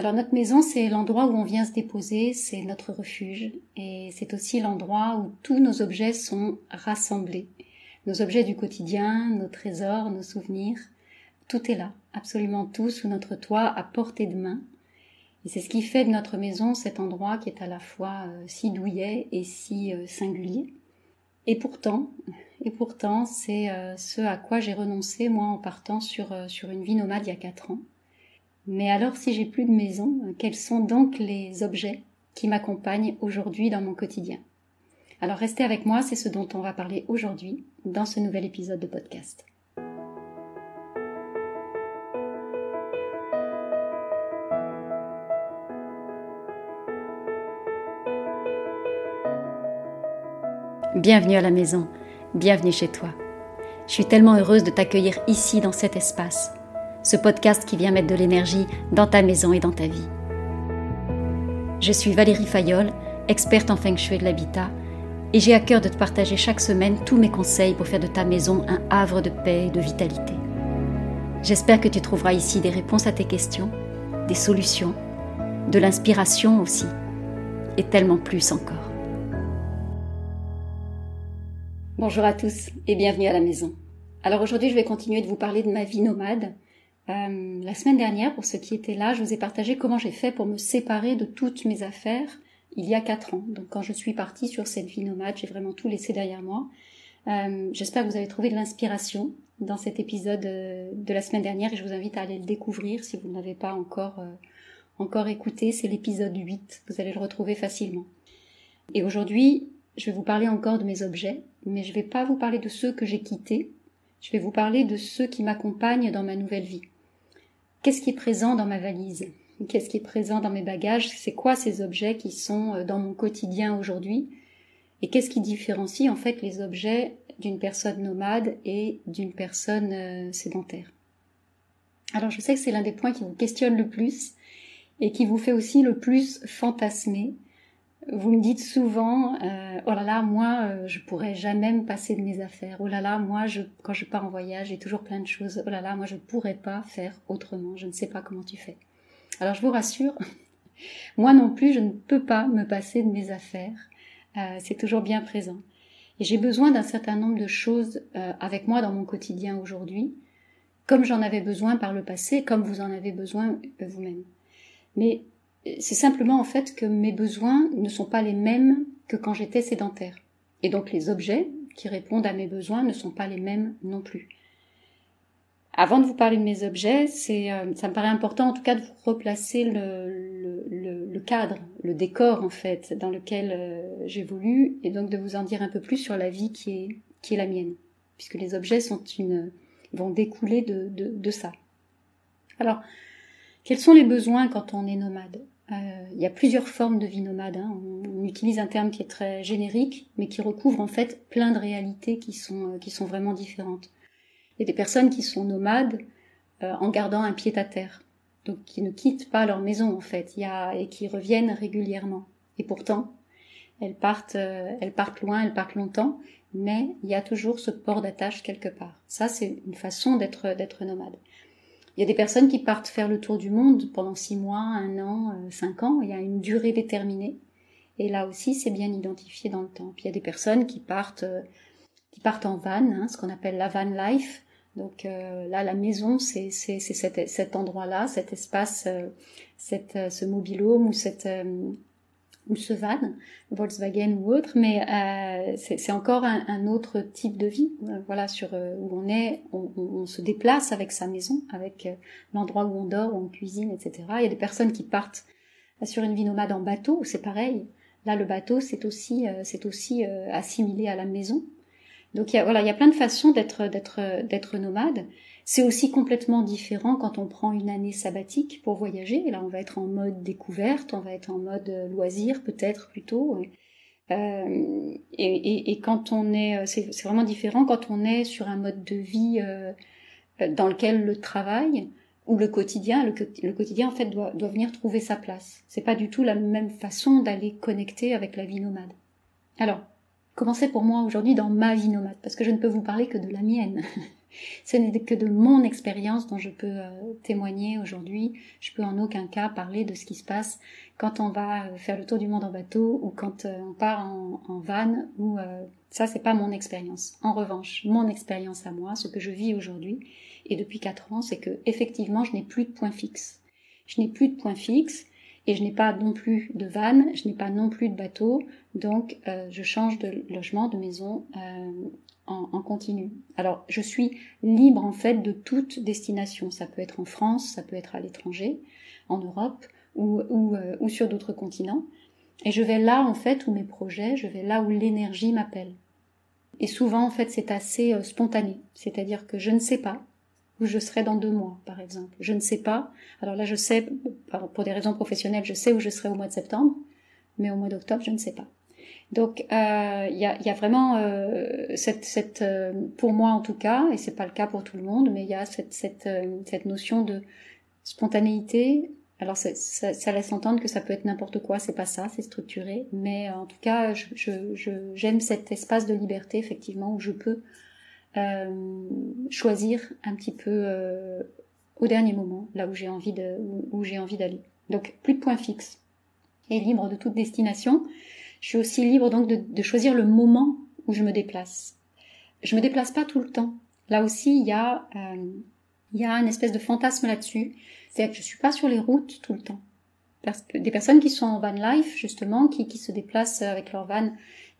Alors notre maison, c'est l'endroit où on vient se déposer, c'est notre refuge et c'est aussi l'endroit où tous nos objets sont rassemblés. Nos objets du quotidien, nos trésors, nos souvenirs, tout est là, absolument tout sous notre toit à portée de main. Et c'est ce qui fait de notre maison cet endroit qui est à la fois euh, si douillet et si euh, singulier. Et pourtant, et pourtant, c'est euh, ce à quoi j'ai renoncé moi en partant sur, sur une vie nomade il y a quatre ans. Mais alors si j'ai plus de maison, quels sont donc les objets qui m'accompagnent aujourd'hui dans mon quotidien? Alors restez avec moi, c'est ce dont on va parler aujourd'hui dans ce nouvel épisode de podcast. Bienvenue à la maison, bienvenue chez toi. Je suis tellement heureuse de t'accueillir ici dans cet espace ce podcast qui vient mettre de l'énergie dans ta maison et dans ta vie. Je suis Valérie Fayolle, experte en feng shui de l'habitat, et j'ai à cœur de te partager chaque semaine tous mes conseils pour faire de ta maison un havre de paix et de vitalité. J'espère que tu trouveras ici des réponses à tes questions, des solutions, de l'inspiration aussi, et tellement plus encore. Bonjour à tous et bienvenue à la maison. Alors aujourd'hui je vais continuer de vous parler de ma vie nomade euh, la semaine dernière, pour ceux qui étaient là, je vous ai partagé comment j'ai fait pour me séparer de toutes mes affaires il y a quatre ans. Donc quand je suis partie sur cette vie nomade, j'ai vraiment tout laissé derrière moi. Euh, j'espère que vous avez trouvé de l'inspiration dans cet épisode euh, de la semaine dernière et je vous invite à aller le découvrir si vous ne l'avez pas encore, encore écouté. C'est l'épisode 8, vous allez le retrouver facilement. Et aujourd'hui, je vais vous parler encore de mes objets, mais je ne vais pas vous parler de ceux que j'ai quittés, je vais vous parler de ceux qui m'accompagnent dans ma nouvelle vie. Qu'est-ce qui est présent dans ma valise? Qu'est-ce qui est présent dans mes bagages? C'est quoi ces objets qui sont euh, dans mon quotidien aujourd'hui? Et qu'est-ce qui différencie en fait les objets d'une personne nomade et d'une personne euh, sédentaire? Alors je sais que c'est l'un des points qui vous questionne le plus et qui vous fait aussi le plus fantasmer vous me dites souvent, euh, oh là là, moi, euh, je pourrais jamais me passer de mes affaires. Oh là là, moi, je, quand je pars en voyage, j'ai toujours plein de choses. Oh là là, moi, je ne pourrais pas faire autrement. Je ne sais pas comment tu fais. Alors, je vous rassure, moi non plus, je ne peux pas me passer de mes affaires. Euh, c'est toujours bien présent. Et j'ai besoin d'un certain nombre de choses euh, avec moi dans mon quotidien aujourd'hui, comme j'en avais besoin par le passé, comme vous en avez besoin vous-même. Mais c'est simplement en fait que mes besoins ne sont pas les mêmes que quand j'étais sédentaire. Et donc les objets qui répondent à mes besoins ne sont pas les mêmes non plus. Avant de vous parler de mes objets, c'est, euh, ça me paraît important en tout cas de vous replacer le, cadre, le décor en fait dans lequel euh, j'évolue et donc de vous en dire un peu plus sur la vie qui est, qui est la mienne, puisque les objets sont une, vont découler de, de, de ça. Alors, quels sont les besoins quand on est nomade? Euh, Il y a plusieurs formes de vie nomade. Hein. On, utilise un terme qui est très générique, mais qui recouvre en fait plein de réalités qui sont, euh, vraiment différentes. Il y a des personnes qui sont nomades euh, en gardant un pied à terre, donc qui ne quittent pas leur maison en fait, et qui reviennent régulièrement. Et pourtant, elles partent, elles partent loin, elles partent longtemps, mais il y a toujours ce port d'attache quelque part. Ça, c'est une façon d'être nomade. Il y a des personnes qui partent faire le tour du monde pendant six mois, un an, euh, cinq ans. Il y a une durée déterminée. Et là aussi, c'est bien identifié dans le temps. Puis il y a des personnes qui partent, euh, qui partent en van, hein, ce qu'on appelle la van life. Donc euh, là, la maison, c'est cet, endroit-là, cet espace, cette, ce mobilhome ou cette, ou ce van, Volkswagen ou autre, mais euh, c'est encore un, autre type de vie, euh, voilà, sur euh, où on est, on, se déplace avec sa maison, avec l'endroit où on dort, où on cuisine, etc. Il y a des personnes qui partent sur une vie nomade en bateau, c'est pareil. Là, le bateau, c'est aussi, c'est aussi assimilé à la maison. Donc, il y a, voilà, il y a plein de façons d'être, d'être, d'être nomade. C'est aussi complètement différent quand on prend une année sabbatique pour voyager. là, on va être en mode découverte, on va être en mode euh, loisir peut-être plutôt. Euh, et, quand on est, euh, c'est vraiment différent quand on est sur un mode de vie dans lequel le travail ou le quotidien, le, quotidien en fait doit, doit venir trouver sa place. C'est pas du tout la même façon d'aller connecter avec la vie nomade. Alors, commencer pour moi aujourd'hui dans ma vie nomade, parce que je ne peux vous parler que de la mienne. Ce n'est que de mon expérience dont je peux euh, témoigner aujourd'hui. Je peux en aucun cas parler de ce qui se passe quand on va euh, faire le tour du monde en bateau ou quand euh, on part en, en van ou ça c'est pas mon expérience. En revanche, mon expérience à moi, ce que je vis aujourd'hui et depuis quatre ans, c'est que effectivement je n'ai plus de point fixe. Je n'ai plus de point fixe et je n'ai pas non plus de van, je n'ai pas non plus de bateau, donc je change de logement, de maison en, continu. Alors, je suis libre en fait de toute destination. Ça peut être en France, ça peut être à l'étranger, en Europe ou, ou, euh, ou sur d'autres continents. Et je vais là en fait où mes projets, je vais là où l'énergie m'appelle. Et souvent en fait c'est assez euh, spontané, c'est-à-dire que je ne sais pas où je serai dans deux mois par exemple. Je ne sais pas. Alors là je sais, pour des raisons professionnelles, je sais où je serai au mois de septembre, mais au mois d'octobre je ne sais pas. Donc euh, il y, a, vraiment euh, cette, euh, pour moi en tout cas, et c'est pas le cas pour tout le monde, mais il y a cette, notion de spontanéité. Alors ça, laisse entendre que ça peut être n'importe quoi, c'est pas ça, c'est structuré, mais en tout cas, j'aime cet espace de liberté effectivement où je peux choisir un petit peu au dernier moment, là où j'ai envie de, où j'ai envie d'aller. Donc plus de points fixes et libre de toute destination. Je suis aussi libre donc de, choisir le moment où je me déplace. Je me déplace pas tout le temps. Là aussi, il y a, euh, il y a une espèce de fantasme là-dessus. C'est-à-dire que je suis pas sur les routes tout le temps. Parce que des personnes qui sont en van life, justement, qui, qui se déplacent avec leur van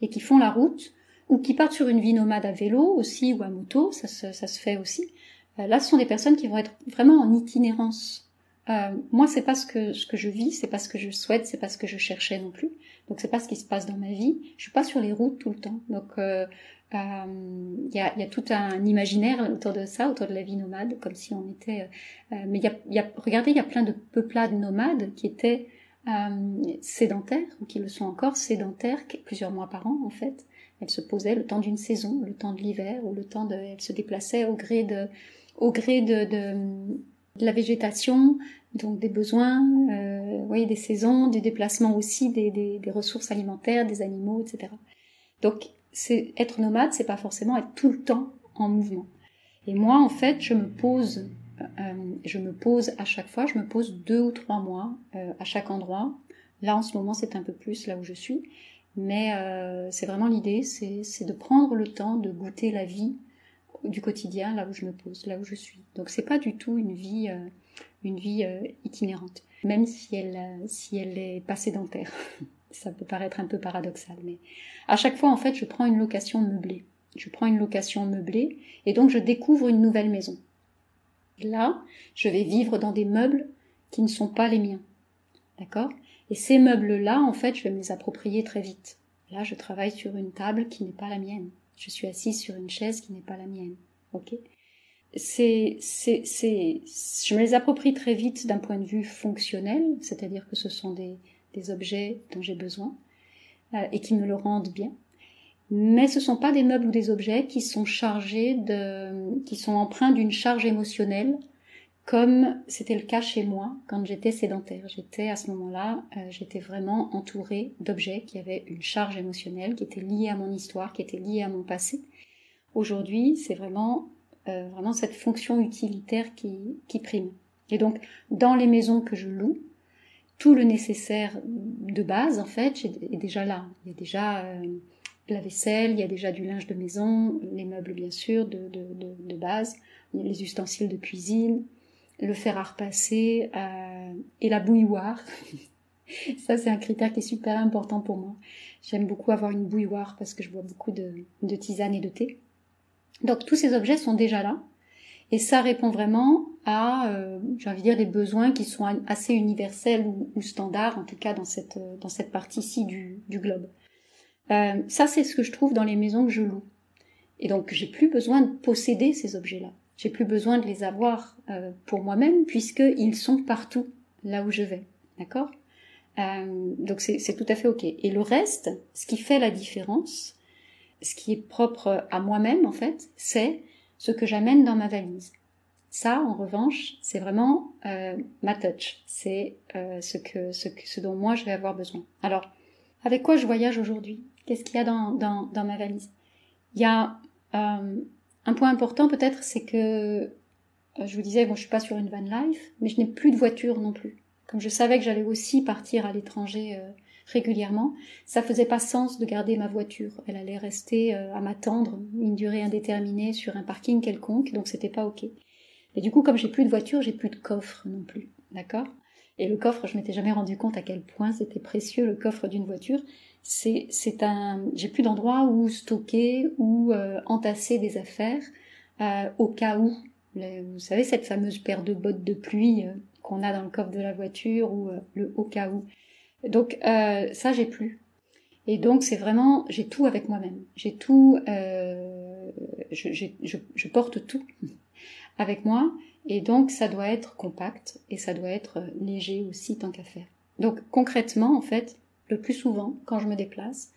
et qui font la route, ou qui partent sur une vie nomade à vélo aussi, ou à moto, ça se, ça se fait aussi. Euh, là, ce sont des personnes qui vont être vraiment en itinérance. Euh, moi, c'est pas ce que ce que je vis, c'est pas ce que je souhaite, c'est pas ce que je cherchais non plus. Donc c'est pas ce qui se passe dans ma vie. Je suis pas sur les routes tout le temps. Donc euh, il euh, y, a, y, a, tout un imaginaire autour de ça, autour de la vie nomade, comme si on était. Euh, mais il y a, y a, regardez, il y a plein de peuplades nomades qui étaient sédentaires ou qui le sont encore sédentaires, plusieurs mois par an en fait. Elles se posaient le temps d'une saison, le temps de l'hiver ou le temps de. Elles se déplaçaient au gré de, au gré de, de, de la végétation, donc des besoins, euh, oui, des saisons, des déplacements aussi, des, des, des, ressources alimentaires, des animaux, etc. Donc, c'est être nomade, c'est pas forcément être tout le temps en mouvement. Et moi, en fait, je me pose, euh, je me pose à chaque fois, je me pose deux ou trois mois euh, à chaque endroit. Là, en ce moment, c'est un peu plus là où je suis, mais euh, c'est vraiment l'idée, c'est de prendre le temps de goûter la vie du quotidien, là où je me pose, là où je suis. Donc, c'est pas du tout une vie euh, une vie euh, itinérante, même si elle, euh, si elle est pas sédentaire. Ça peut paraître un peu paradoxal, mais à chaque fois, en fait, je prends une location meublée. Je prends une location meublée et donc je découvre une nouvelle maison. Là, je vais vivre dans des meubles qui ne sont pas les miens. D'accord? Et ces meubles-là, en fait, je vais me les approprier très vite. Là, je travaille sur une table qui n'est pas la mienne. Je suis assise sur une chaise qui n'est pas la mienne. Ok? C'est, c'est, c'est, je me les approprie très vite d'un point de vue fonctionnel, c'est-à-dire que ce sont des, des objets dont j'ai besoin euh, et qui me le rendent bien. Mais ce sont pas des meubles ou des objets qui sont chargés de, qui sont empreints d'une charge émotionnelle, comme c'était le cas chez moi quand j'étais sédentaire. J'étais à ce moment-là, euh, j'étais vraiment entourée d'objets qui avaient une charge émotionnelle, qui étaient liés à mon histoire, qui étaient liés à mon passé. Aujourd'hui, c'est vraiment euh, vraiment cette fonction utilitaire qui, qui prime. Et donc, dans les maisons que je loue, tout le nécessaire de base, en fait, est déjà là. Il y a déjà euh, la vaisselle, il y a déjà du linge de maison, les meubles, bien sûr, de, de, de, de base, les ustensiles de cuisine, le fer à repasser euh, et la bouilloire. Ça, c'est un critère qui est super important pour moi. J'aime beaucoup avoir une bouilloire parce que je bois beaucoup de, de tisane et de thé. Donc tous ces objets sont déjà là. Et ça répond vraiment à, euh, j'ai envie de dire, des besoins qui sont assez universels ou, standards, en tout cas dans cette, dans cette partie-ci du, du globe. Euh, ça, c'est ce que je trouve dans les maisons que je loue. Et donc, j'ai plus besoin de posséder ces objets-là. J'ai plus besoin de les avoir euh, pour moi-même, puisqu'ils sont partout, là où je vais. D'accord? Euh, Donc, c'est tout à fait OK. Et le reste, ce qui fait la différence, ce qui est propre à moi-même en fait, c'est ce que j'amène dans ma valise. Ça, en revanche, c'est vraiment euh, ma touch. C'est ce que ce, ce dont moi je vais avoir besoin. Alors, avec quoi je voyage aujourd'hui? Qu'est-ce qu'il y a dans, dans, ma valise? Il y a un point important peut-être, c'est que je vous disais, bon, je suis pas sur une van life, mais je n'ai plus de voiture non plus. Comme je savais que j'allais aussi partir à l'étranger régulièrement, ça faisait pas sens de garder ma voiture. Elle allait rester à m'attendre une durée indéterminée sur un parking quelconque, donc c'était pas ok. Et du coup, comme j'ai plus de voiture, j'ai plus de coffre non plus. D'accord? Et le coffre, je m'étais jamais rendu compte à quel point c'était précieux le coffre d'une voiture. C'est, c'est un, j'ai plus d'endroit où stocker ou euh, entasser des affaires euh, au cas où. vous savez cette fameuse paire de bottes de pluie euh, qu'on a dans le coffre de la voiture ou le au cas où. Donc ça j'ai plus. Et donc c'est vraiment, j'ai tout avec moi-même. J'ai tout, je, je, je porte tout avec moi. Et donc, ça doit être compact et ça doit être euh, léger aussi, tant qu'à faire. Donc, concrètement, en fait, le plus souvent, quand je me déplace,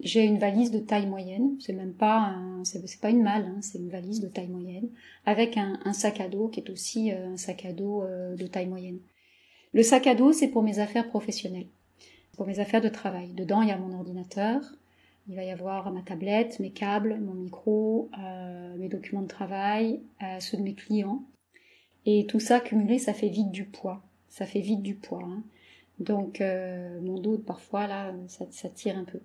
j'ai une valise de taille moyenne. C'est même pas un, c'est, pas une malle, hein, c'est une valise de taille moyenne avec un, sac à dos qui est aussi euh, un sac à dos euh, de taille moyenne. Le sac à dos, c'est pour mes affaires professionnelles, pour mes affaires de travail. Dedans, il y a mon ordinateur, il va y avoir ma tablette, mes câbles, mon micro, euh, mes documents de travail, ceux de mes clients. Et tout ça cumulé, ça fait vite du poids. Ça fait vite du poids. Hein. Donc euh, mon dos, parfois, là, ça, ça, tire un peu.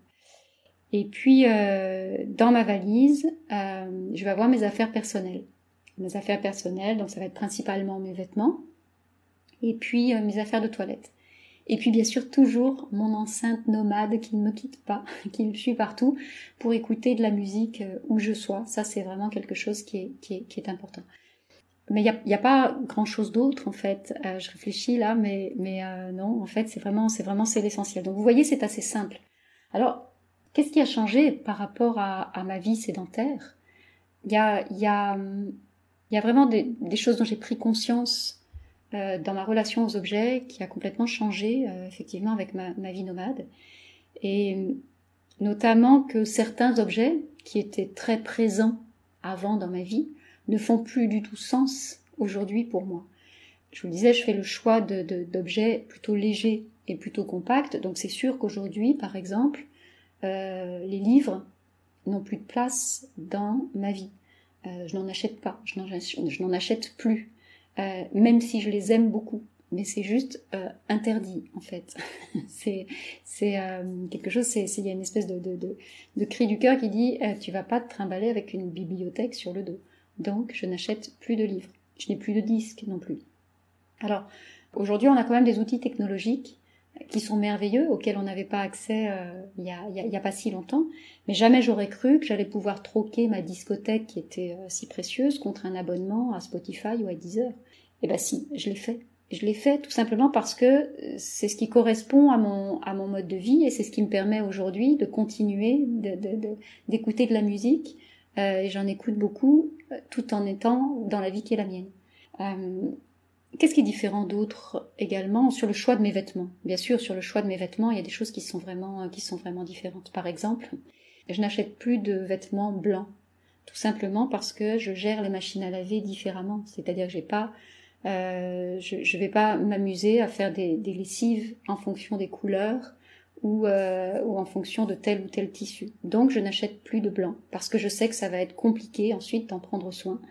Et puis, dans ma valise, je vais avoir mes affaires personnelles. Mes affaires personnelles, donc ça va être principalement mes vêtements. Et puis mes affaires de toilette. Et puis bien sûr toujours mon enceinte nomade qui ne me quitte pas, qui me suit partout pour écouter de la musique euh, où je sois. Ça c'est vraiment quelque chose qui est, qui est, qui est important. Mais il n'y a, pas grand chose d'autre en fait. Euh, je réfléchis là, mais, mais euh, non, en fait c'est vraiment c'est vraiment c'est l'essentiel. Donc vous voyez c'est assez simple. Alors qu'est-ce qui a changé par rapport à, ma vie sédentaire? Il y a, y, a, y a vraiment des, choses dont j'ai pris conscience euh, dans ma relation aux objets qui a complètement changé effectivement avec ma, ma, vie nomade. Et notamment que certains objets qui étaient très présents avant dans ma vie ne font plus du tout sens aujourd'hui pour moi. Je vous le disais, je fais le choix d'objets de, plutôt légers et plutôt compacts. Donc c'est sûr qu'aujourd'hui, par exemple, euh, les livres n'ont plus de place dans ma vie. Euh, je n'en achète pas, je n'en achète plus. Euh, même si je les aime beaucoup. Mais c'est juste interdit en fait. c'est quelque chose. Il y a une espèce de, de, de, de cri du cœur qui dit tu vas pas te trimballer avec une bibliothèque sur le dos. Donc je n'achète plus de livres. Je n'ai plus de disques non plus. Alors aujourd'hui on a quand même des outils technologiques qui sont merveilleux, auxquels on n'avait pas accès il n'y a, pas si longtemps. Mais jamais j'aurais cru que j'allais pouvoir troquer ma discothèque qui était si précieuse contre un abonnement à Spotify ou à Deezer. Eh ben si, je l'ai fait. Je l'ai fait tout simplement parce que euh, c'est ce qui correspond à mon, mode de vie et c'est ce qui me permet aujourd'hui de continuer d'écouter de, la musique. Euh, et j'en écoute beaucoup euh, tout en étant dans la vie qui est la mienne. Qu'est-ce qui est différent d'autre également sur le choix de mes vêtements? Bien sûr, sur le choix de mes vêtements, il y a des choses qui sont vraiment, qui sont vraiment différentes. Par exemple, je n'achète plus de vêtements blancs, tout simplement parce que je gère les machines à laver différemment. C'est-à-dire que pas euh, je ne vais pas m'amuser à faire des, des, lessives en fonction des couleurs ou, euh, ou en fonction de tel ou tel tissu. Donc je n'achète plus de blanc parce que je sais que ça va être compliqué ensuite d'en prendre soin.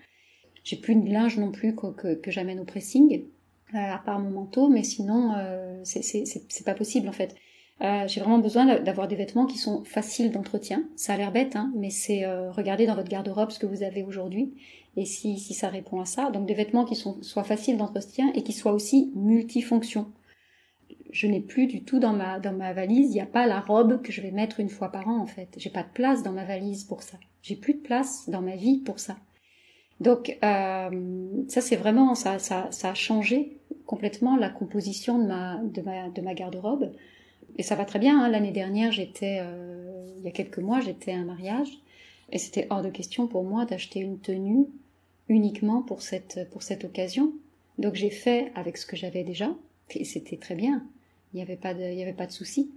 J'ai plus de linge non plus que, que, que j'amène au pressing, euh, à part mon manteau, mais sinon euh, c'est pas possible en fait. Euh, j'ai vraiment besoin d'avoir des vêtements qui sont faciles d'entretien. Ça a l'air bête, hein, mais c'est euh, regarder dans votre garde-robe ce que vous avez aujourd'hui et si, si ça répond à ça. Donc des vêtements qui sont, soient faciles d'entretien et qui soient aussi multifonctions. Je n'ai plus du tout dans ma, dans ma valise, il n'y a pas la robe que je vais mettre une fois par an en fait. J'ai pas de place dans ma valise pour ça. J'ai plus de place dans ma vie pour ça. Donc euh, ça c'est vraiment ça, ça, ça a changé complètement la composition de ma, de ma, de ma garde-robe. Et ça va très bien. Hein. L'année dernière, j'étais, euh, il y a quelques mois, j'étais à un mariage et c'était hors de question pour moi d'acheter une tenue uniquement pour cette, pour cette occasion. Donc j'ai fait avec ce que j'avais déjà, et c'était très bien. Il n'y avait pas de, il avait pas de souci.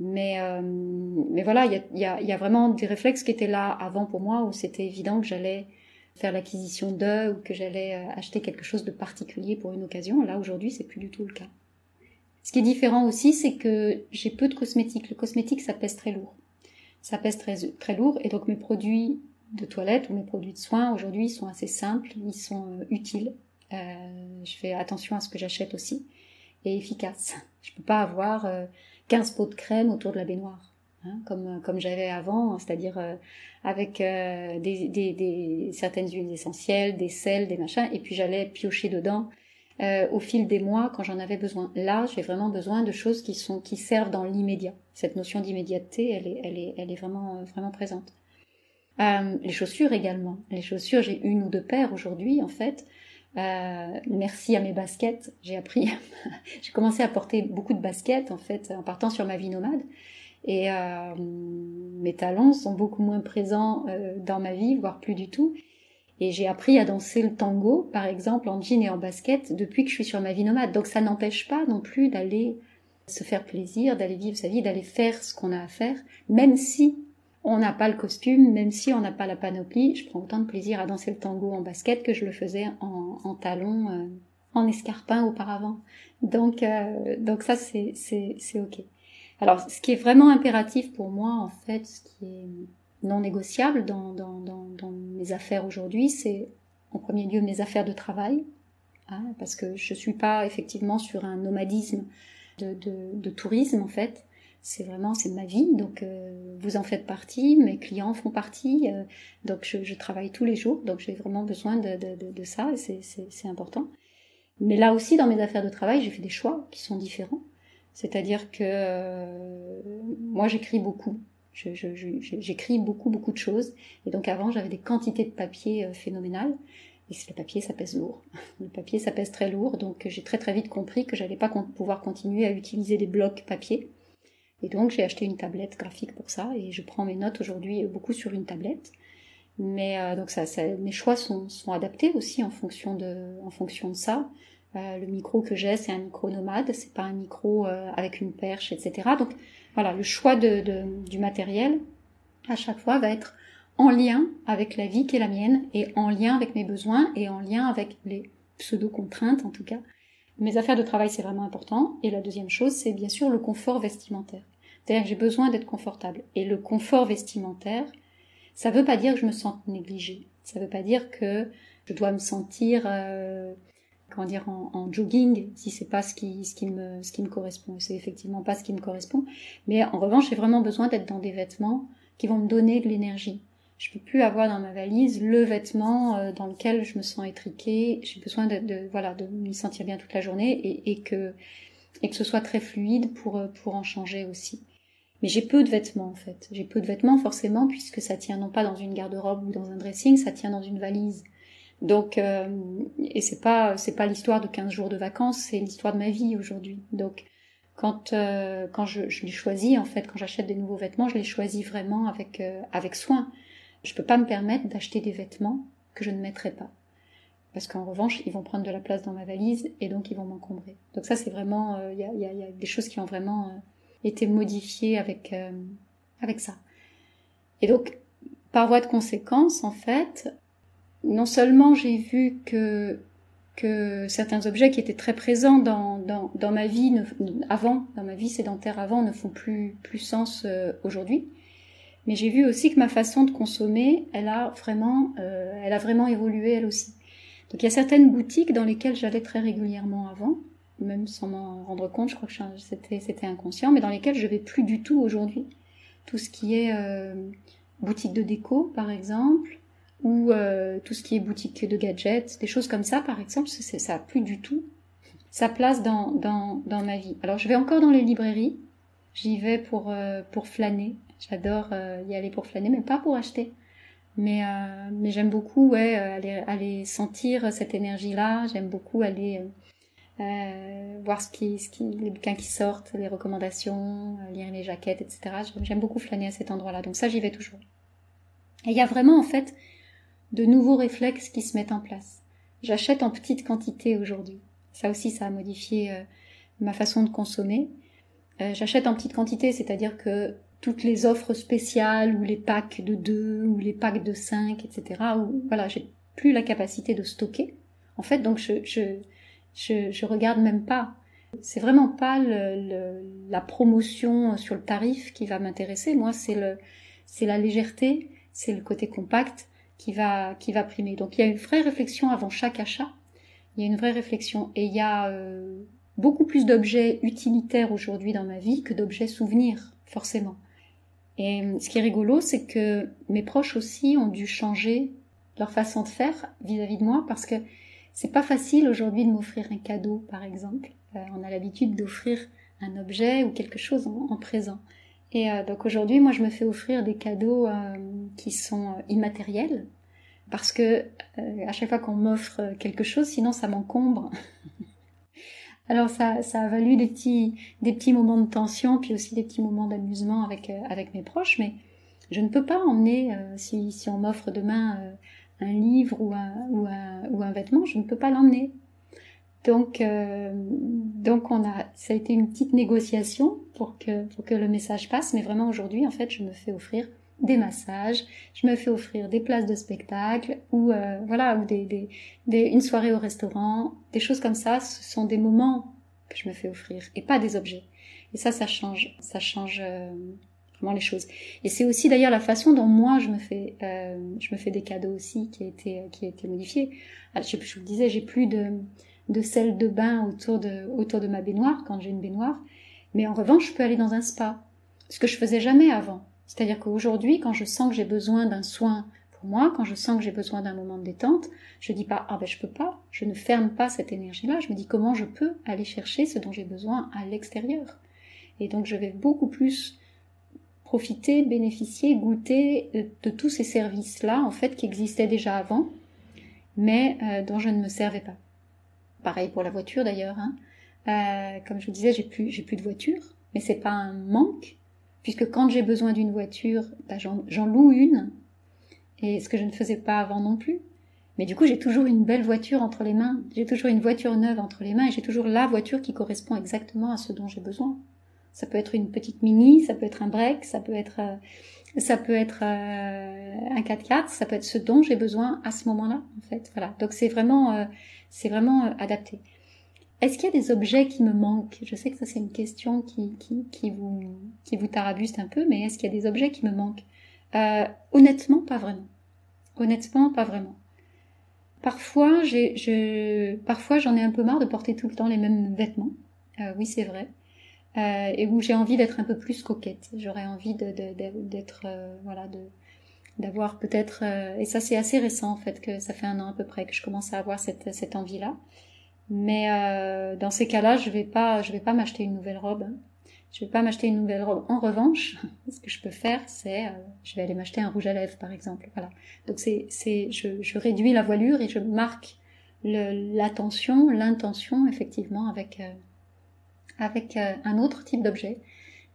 Mais, euh, mais voilà, il y a, y, a, y a, vraiment des réflexes qui étaient là avant pour moi où c'était évident que j'allais faire l'acquisition de ou que j'allais euh, acheter quelque chose de particulier pour une occasion. Là aujourd'hui, c'est plus du tout le cas. Ce qui est différent aussi, c'est que j'ai peu de cosmétiques. Le cosmétique, ça pèse très lourd ça pèse très, très lourd. Et donc mes produits de toilette ou mes produits de soins aujourd'hui sont assez simples, ils sont utiles. je fais attention à ce que j'achète aussi et efficace. Je peux pas avoir 15 pots de crème autour de la baignoire. Hein, comme, comme j'avais avant, c'est-à-dire euh, avec euh, des, des, certaines huiles essentielles, des sels, des machins, et puis j'allais piocher dedans euh, au fil des mois quand j'en avais besoin. Là, j'ai vraiment besoin de choses qui sont qui servent dans l'immédiat. Cette notion d'immédiateté, elle est, elle est, elle est vraiment, vraiment présente. les chaussures également. Les chaussures, j'ai une ou deux paires aujourd'hui en fait. Merci à mes baskets, j'ai appris, j'ai commencé à porter beaucoup de baskets en fait en partant sur ma vie nomade. Et euh, mes talents sont beaucoup moins présents euh, dans ma vie, voire plus du tout. Et j'ai appris à danser le tango, par exemple, en jean et en basket, depuis que je suis sur ma vie nomade. Donc ça n'empêche pas non plus d'aller se faire plaisir, d'aller vivre sa vie, d'aller faire ce qu'on a à faire, même si on n'a pas le costume, même si on n'a pas la panoplie. Je prends autant de plaisir à danser le tango en basket que je le faisais en, en talons, euh, en escarpin auparavant. Donc, euh, donc ça, c'est, c'est, c'est ok. Alors, ce qui est vraiment impératif pour moi, en fait, ce qui est non négociable dans, dans, dans, dans mes affaires aujourd'hui, c'est en premier lieu mes affaires de travail, hein, parce que je suis pas effectivement sur un nomadisme de, de, de tourisme, en fait. C'est vraiment, c'est ma vie, donc euh, vous en faites partie, mes clients font partie, euh, donc je, je, travaille tous les jours, donc j'ai vraiment besoin de, de, de ça, et c'est important. Mais là aussi, dans mes affaires de travail, j'ai fait des choix qui sont différents. C'est-à-dire que euh, moi j'écris beaucoup. J'écris beaucoup beaucoup de choses. Et donc avant j'avais des quantités de papier euh, phénoménales. Et le papier ça pèse lourd. Le papier ça pèse très lourd. Donc j'ai très très vite compris que j'allais pas pouvoir continuer à utiliser des blocs papier. Et donc j'ai acheté une tablette graphique pour ça. Et je prends mes notes aujourd'hui beaucoup sur une tablette. Mais euh, donc ça, mes choix sont, sont adaptés aussi en fonction de, en fonction de ça. Euh, le micro que j'ai, c'est un micro nomade, c'est pas un micro euh, avec une perche, etc. Donc voilà, le choix de, du matériel à chaque fois va être en lien avec la vie qui est la mienne et en lien avec mes besoins et en lien avec les pseudo-contraintes en tout cas. Mes affaires de travail, c'est vraiment important. Et la deuxième chose, c'est bien sûr le confort vestimentaire. C'est-à-dire que j'ai besoin d'être confortable. Et le confort vestimentaire, ça veut pas dire que je me sens négligée. Ça veut pas dire que je dois me sentir euh, comment dire en, jogging si pas ce qui ce qui me ce qui me correspond. C'est effectivement pas ce qui me correspond. Mais en revanche j'ai vraiment besoin d'être dans des vêtements qui vont me donner de l'énergie. Je peux plus avoir dans ma valise le vêtement euh, dans lequel je me sens étriquée. J'ai besoin de, de, voilà de m'y sentir bien toute la journée et, que ce soit très fluide pour euh, pour en changer aussi mais j'ai peu de vêtements en fait j'ai peu de vêtements forcément puisque ça tient non pas dans une garde-robe ou dans un dressing ça tient dans une valise donc, euh, et c'est pas c'est pas l'histoire de 15 jours de vacances, c'est l'histoire de ma vie aujourd'hui. Donc, quand euh, quand je, je les choisis en fait, quand j'achète des nouveaux vêtements, je les choisis vraiment avec euh, avec soin. Je peux pas me permettre d'acheter des vêtements que je ne mettrai pas, parce qu'en revanche, ils vont prendre de la place dans ma valise et donc ils vont m'encombrer. Donc ça, c'est vraiment il y a, y, a, y, a, des choses qui ont vraiment été modifiées avec avec ça. Et donc, par voie de conséquence, en fait, non seulement j'ai vu que que certains objets qui étaient très présents dans, dans, dans ma vie avant, dans ma vie sédentaire avant, ne font plus, plus sens euh, aujourd'hui. Mais j'ai vu aussi que ma façon de consommer, elle a vraiment, euh, elle a vraiment évolué elle aussi. Donc il y a certaines boutiques dans lesquelles j'allais très régulièrement avant, même sans m'en rendre compte, je crois que c'était, inconscient, mais dans lesquelles je vais plus du tout aujourd'hui. Tout ce qui est euh, boutique de déco, par exemple, ou euh, tout ce qui est boutique de gadgets, des choses comme ça, par exemple, ça a plus du tout sa place dans, dans, dans ma vie. Alors je vais encore dans les librairies, j'y vais pour, euh, pour flâner, j'adore euh, y aller pour flâner, mais pas pour acheter. Mais, mais j'aime beaucoup ouais, aller, aller sentir cette énergie-là, j'aime beaucoup aller voir ce qui, ce qui, les bouquins qui sortent, les recommandations, lire les jaquettes, etc. J'aime beaucoup flâner à cet endroit-là, donc ça j'y vais toujours. Et il y a vraiment en fait de nouveaux réflexes qui se mettent en place. J'achète en petite quantité aujourd'hui. Ça aussi, ça a modifié euh, ma façon de consommer. Euh, j'achète en petite quantité, c'est-à-dire que toutes les offres spéciales ou les packs de 2 ou les packs de 5, etc. Où, voilà, j'ai plus la capacité de stocker. En fait, donc je je je, je regarde même pas. C'est vraiment pas le, la promotion sur le tarif qui va m'intéresser. Moi, c'est le c'est la légèreté, c'est le côté compact qui va, qui va primer. Donc il y a une vraie réflexion avant chaque achat. Il y a une vraie réflexion. Et il y a euh, beaucoup plus d'objets utilitaires aujourd'hui dans ma vie que d'objets souvenirs, forcément. Et euh, ce qui est rigolo, c'est que mes proches aussi ont dû changer leur façon de faire vis-à-vis de moi parce que c'est pas facile aujourd'hui de m'offrir un cadeau, par exemple. Euh, on a l'habitude d'offrir un objet ou quelque chose en, présent. Et euh, donc aujourd'hui, moi, je me fais offrir des cadeaux euh, qui sont immatériels parce que à chaque fois qu'on m'offre quelque chose, sinon ça m'encombre. Alors ça, ça a valu des petits, des petits moments de tension, puis aussi des petits moments d'amusement avec avec mes proches, mais je ne peux pas emmener si, si on m'offre demain un livre ou un, ou un, ou un vêtement, je ne peux pas l'emmener. Donc, euh, donc on a, ça a été une petite négociation pour que, pour que le message passe, mais vraiment aujourd'hui, en fait, je me fais offrir des massages, je me fais offrir des places de spectacle ou euh, voilà ou des, des, des, une soirée au restaurant, des choses comme ça. Ce sont des moments que je me fais offrir et pas des objets. Et ça, ça change, ça change euh, les choses. Et c'est aussi d'ailleurs la façon dont moi je me fais, euh, je me fais des cadeaux aussi qui a été, qui a été modifié. Alors, je, je vous le disais, j'ai plus de, de sel de bain autour de, autour de ma baignoire quand j'ai une baignoire. Mais en revanche, je peux aller dans un spa. Ce que je faisais jamais avant. C'est-à-dire qu'aujourd'hui, quand je sens que j'ai besoin d'un soin pour moi, quand je sens que j'ai besoin d'un moment de détente, je dis pas, ah ben je peux pas, je ne ferme pas cette énergie-là, je me dis comment je peux aller chercher ce dont j'ai besoin à l'extérieur. Et donc je vais beaucoup plus profiter, bénéficier, goûter de, tous ces services-là, en fait, qui existaient déjà avant, mais euh, dont je ne me servais pas. Pareil pour la voiture d'ailleurs. Hein. Euh, comme je vous disais, j'ai plus, j'ai plus de voiture, mais c'est pas un manque, puisque quand j'ai besoin d'une voiture, bah, j'en loue une, et ce que je ne faisais pas avant non plus. Mais du coup, j'ai toujours une belle voiture entre les mains, j'ai toujours une voiture neuve entre les mains, et j'ai toujours la voiture qui correspond exactement à ce dont j'ai besoin. Ça peut être une petite mini, ça peut être un break, ça peut être, euh, ça peut être euh, un 4x4, ça peut être ce dont j'ai besoin à ce moment-là, en fait. Voilà. Donc c'est vraiment, euh, c'est vraiment adapté. Est-ce qu'il y a des objets qui me manquent? Je sais que ça c'est une question qui, qui, qui, vous, qui vous tarabuste un peu, mais est-ce qu'il y a des objets qui me manquent? Honnêtement, pas vraiment. Honnêtement, pas vraiment. Parfois, j'ai, je, parfois j'en ai un peu marre de porter tout le temps les mêmes vêtements. oui, c'est vrai. Euh, et où j'ai envie d'être un peu plus coquette. J'aurais envie d'être, euh, voilà, d'avoir peut-être euh, et ça c'est assez récent en fait que ça fait un an à peu près que je commence à avoir cette envie là mais dans ces cas-là je vais pas je vais pas m'acheter une nouvelle robe. Je vais pas m'acheter une nouvelle robe. En revanche ce que je peux faire c'est je vais aller m'acheter un rouge à lèvres par exemple. Voilà. Donc c'est c'est je réduis la voilure et je marque l'attention l'intention effectivement avec avec euh, un autre type d'objet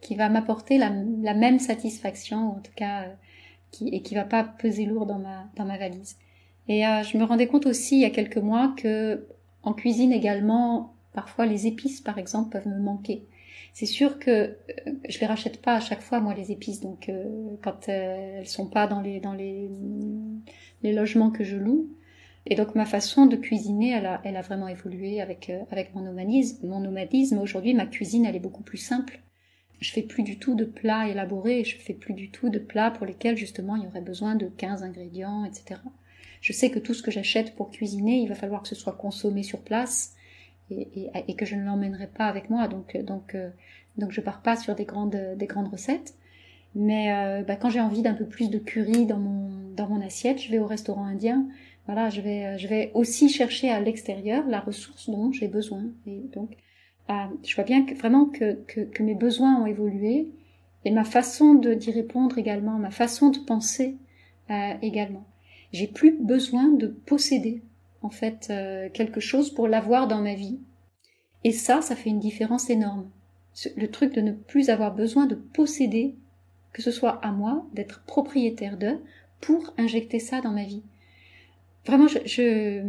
qui va m'apporter la, même satisfaction, ou en tout cas, euh, qui, et qui va pas peser lourd dans ma, dans ma valise. Et euh, je me rendais compte aussi il y a quelques mois que en cuisine également, parfois les épices par exemple peuvent me manquer. C'est sûr que je les rachète pas à chaque fois moi les épices, donc quand elles sont pas dans les dans les, les logements que je loue, et donc ma façon de cuisiner, elle a, elle a vraiment évolué avec, euh, avec mon nomadisme. Mon nomadisme, aujourd'hui, ma cuisine, elle est beaucoup plus simple. Je fais plus du tout de plats élaborés, je fais plus du tout de plats pour lesquels justement il y aurait besoin de 15 ingrédients, etc. Je sais que tout ce que j'achète pour cuisiner, il va falloir que ce soit consommé sur place et, et, et que je ne l'emmènerai pas avec moi. Donc, donc, euh, donc je pars pas sur des grandes, des grandes recettes. Mais euh, bah, quand j'ai envie d'un peu plus de curry dans mon, dans mon assiette, je vais au restaurant indien voilà, je vais, euh, je vais aussi chercher à l'extérieur la ressource dont j'ai besoin. Et donc, euh, je vois bien que, vraiment que, que, que, mes besoins ont évolué et ma façon d'y répondre également, ma façon de penser euh, également. J'ai plus besoin de posséder en fait euh, quelque chose pour l'avoir dans ma vie. Et ça, ça fait une différence énorme. Le truc de ne plus avoir besoin de posséder, que ce soit à moi, d'être propriétaire de, pour injecter ça dans ma vie vraiment, je,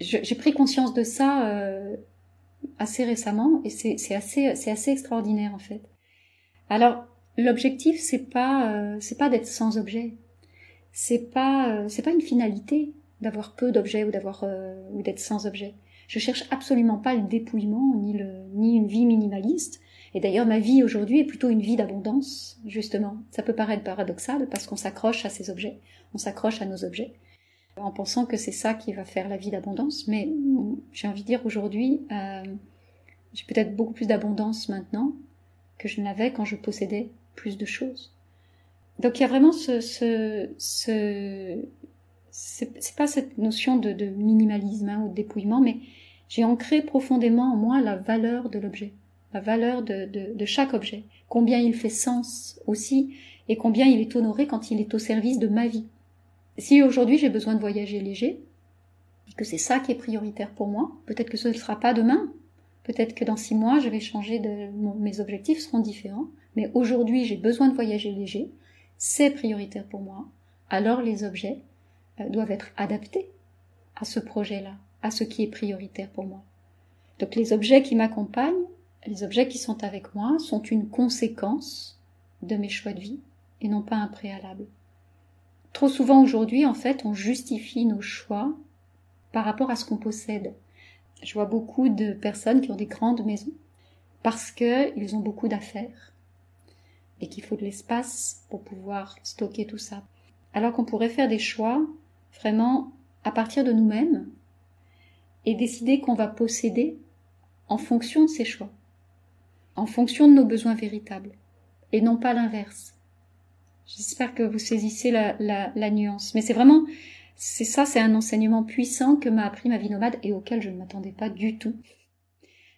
j'ai pris conscience de ça euh, assez récemment et c'est assez, assez extraordinaire en fait. Alors, l'objectif c'est pas, euh, c'est pas d'être sans objet. C'est pas, euh, c'est pas une finalité d'avoir peu d'objets ou d'avoir ou d'être sans objet. Je cherche absolument pas le dépouillement ni le ni une vie minimaliste. Et d'ailleurs, ma vie aujourd'hui est plutôt une vie d'abondance, justement. Ça peut paraître paradoxal parce qu'on s'accroche à ces objets, on s'accroche à nos objets, en pensant que c'est ça qui va faire la vie d'abondance. Mais j'ai envie de dire aujourd'hui, euh, j'ai peut-être beaucoup plus d'abondance maintenant que je n'avais quand je possédais plus de choses. Donc il y a vraiment ce, ce, ce c'est pas cette notion de, minimalisme hein, ou de dépouillement, mais j'ai ancré profondément en moi la valeur de l'objet, la valeur de, de, chaque objet, combien il fait sens aussi, et combien il est honoré quand il est au service de ma vie. Si aujourd'hui j'ai besoin de voyager léger, et que c'est ça qui est prioritaire pour moi, peut-être que ce ne sera pas demain, peut-être que dans six mois je vais changer de, mes objectifs seront différents, mais aujourd'hui j'ai besoin de voyager léger, c'est prioritaire pour moi, alors les objets euh, doivent être adaptés à ce projet-là, à ce qui est prioritaire pour moi. Donc les objets qui m'accompagnent, les objets qui sont avec moi, sont une conséquence de mes choix de vie et non pas un préalable. Trop souvent aujourd'hui, en fait, on justifie nos choix par rapport à ce qu'on possède. Je vois beaucoup de personnes qui ont des grandes maisons parce qu'ils ont beaucoup d'affaires et qu'il faut de l'espace pour pouvoir stocker tout ça. Alors qu'on pourrait faire des choix vraiment à partir de nous-mêmes et décider qu'on va posséder en fonction de ses choix, en fonction de nos besoins véritables, et non pas l'inverse. J'espère que vous saisissez la, la, nuance. Mais c'est vraiment, c'est ça, c'est un enseignement puissant que m'a appris ma vie nomade et auquel je ne m'attendais pas du tout.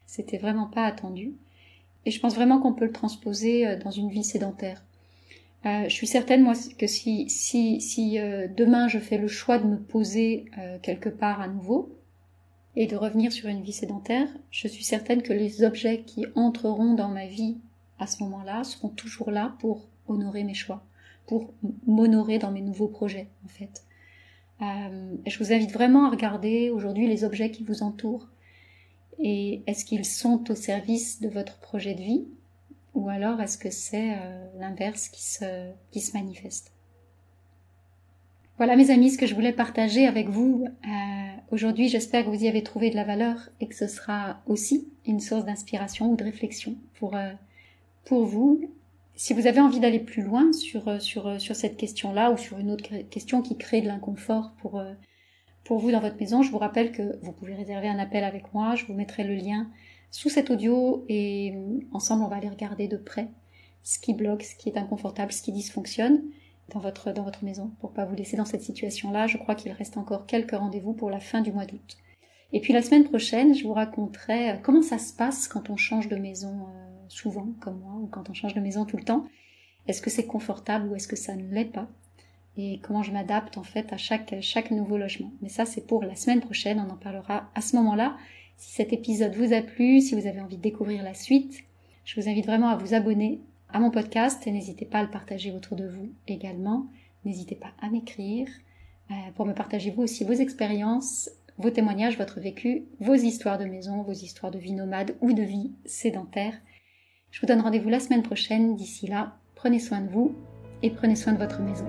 C'était vraiment pas attendu. Et je pense vraiment qu'on peut le transposer euh, dans une vie sédentaire. Euh, je suis certaine, moi, que si, si, si euh, demain je fais le choix de me poser euh, quelque part à nouveau et de revenir sur une vie sédentaire, je suis certaine que les objets qui entreront dans ma vie à ce moment-là seront toujours là pour honorer mes choix, pour m'honorer dans mes nouveaux projets, en fait. et je vous invite vraiment à regarder aujourd'hui les objets qui vous entourent et est-ce qu'ils sont au service de votre projet de vie ou alors est-ce que c'est euh, l'inverse qui se, qui se manifeste Voilà mes amis, ce que je voulais partager avec vous euh, aujourd'hui. J'espère que vous y avez trouvé de la valeur et que ce sera aussi une source d'inspiration ou de réflexion pour, euh, pour vous. Si vous avez envie d'aller plus loin sur, sur, sur cette question-là ou sur une autre question qui crée de l'inconfort pour, pour vous dans votre maison, je vous rappelle que vous pouvez réserver un appel avec moi. Je vous mettrai le lien sous cet audio et euh, ensemble on va aller regarder de près ce qui bloque, ce qui est inconfortable, ce qui dysfonctionne dans votre, dans votre maison pour pas vous laisser dans cette situation-là. Je crois qu'il reste encore quelques rendez-vous pour la fin du mois d'août. Et puis la semaine prochaine, je vous raconterai euh, comment ça se passe quand on change de maison euh, souvent, comme moi, ou quand on change de maison tout le temps. Est-ce que c'est confortable ou est-ce que ça ne l'est pas? Et comment je m'adapte en fait à chaque, nouveau logement. Mais ça, c'est pour la semaine prochaine, on en parlera à ce moment-là. Si cet épisode vous a plu, si vous avez envie de découvrir la suite, je vous invite vraiment à vous abonner à mon podcast et n'hésitez pas à le partager autour de vous également. N'hésitez pas à m'écrire euh, pour me partager vous aussi vos expériences, vos témoignages, votre vécu, vos histoires de maison, vos histoires de vie nomade ou de vie sédentaire. Je vous donne rendez-vous la semaine prochaine. D'ici là, prenez soin de vous et prenez soin de votre maison.